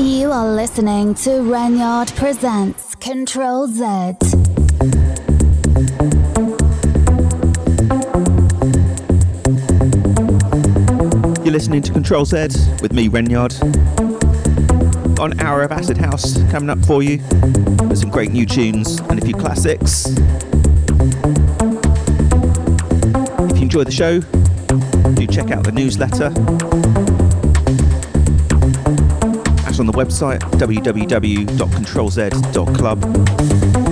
You are listening to Renyard Presents Control Z. You're listening to Control Z with me, Renyard. On Hour of Acid House coming up for you. There's some great new tunes and a few classics. If you enjoy the show, do check out the newsletter. On the website www.controlz.club.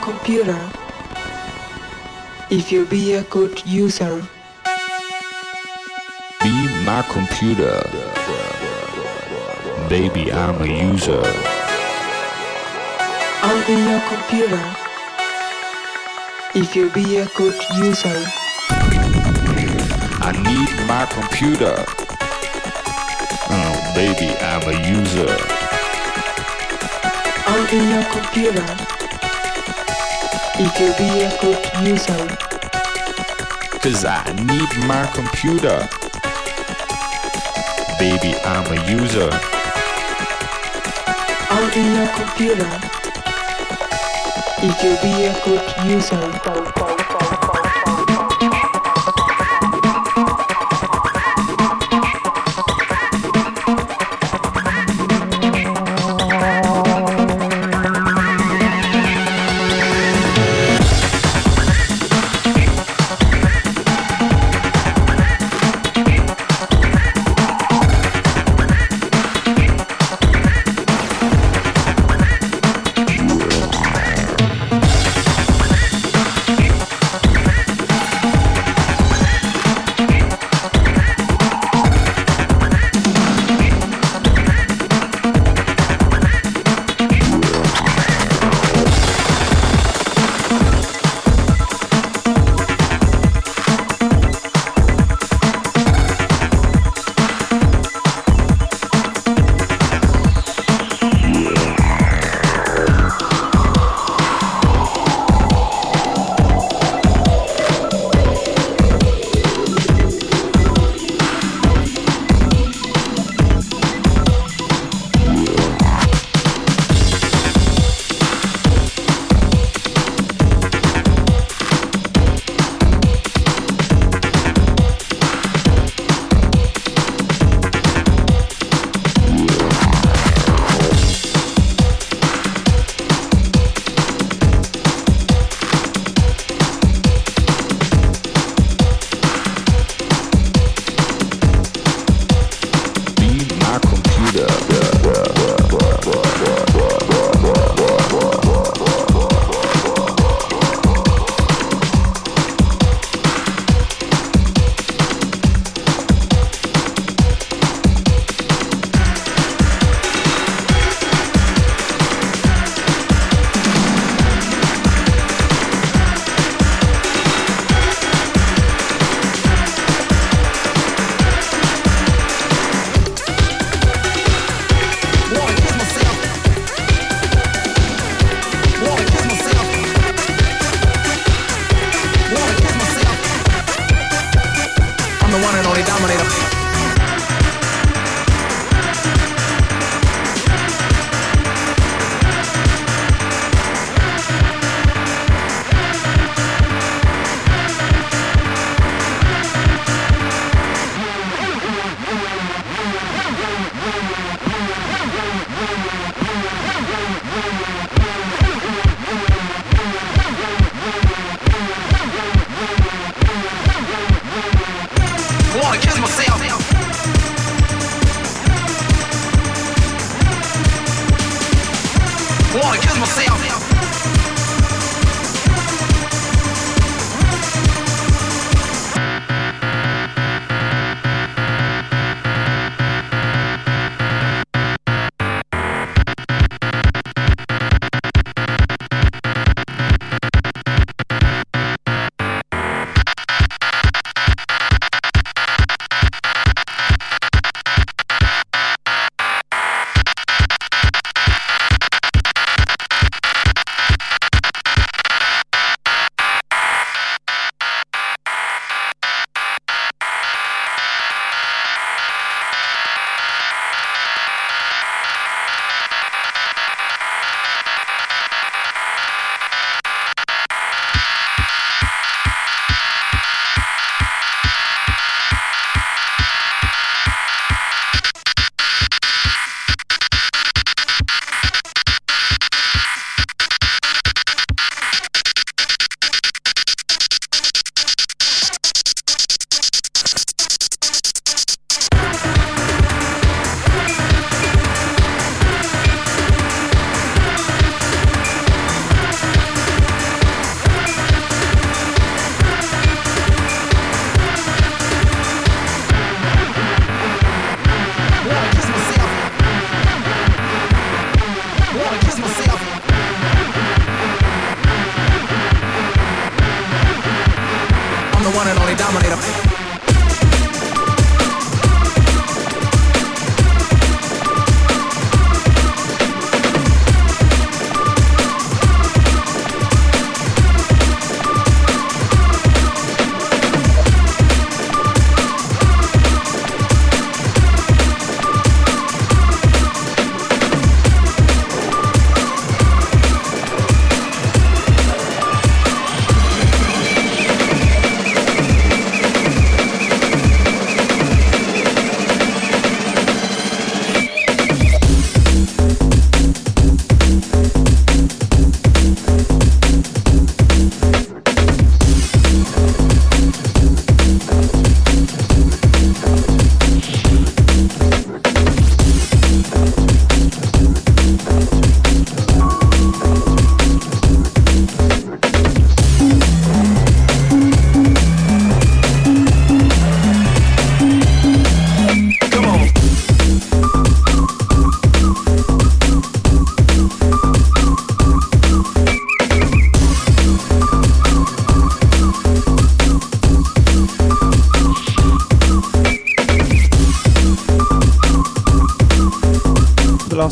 computer if you be a good user. Be my computer. Baby, I'm a user. I'll be your computer if you be a good user. I need my computer. Oh, baby, I'm a user. I'll be your computer you be a good user. Cause I need my computer. Baby, I'm a user. I'll be your computer. You be a good user.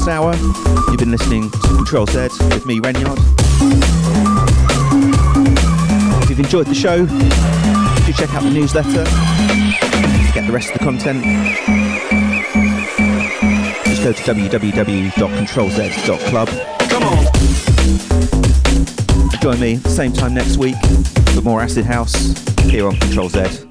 Last hour. You've been listening to Control Z with me, Renyard. If you've enjoyed the show, do check out the newsletter. Get the rest of the content. Just go to www.controlz.club. Come on! Join me same time next week for more Acid House here on Control Z.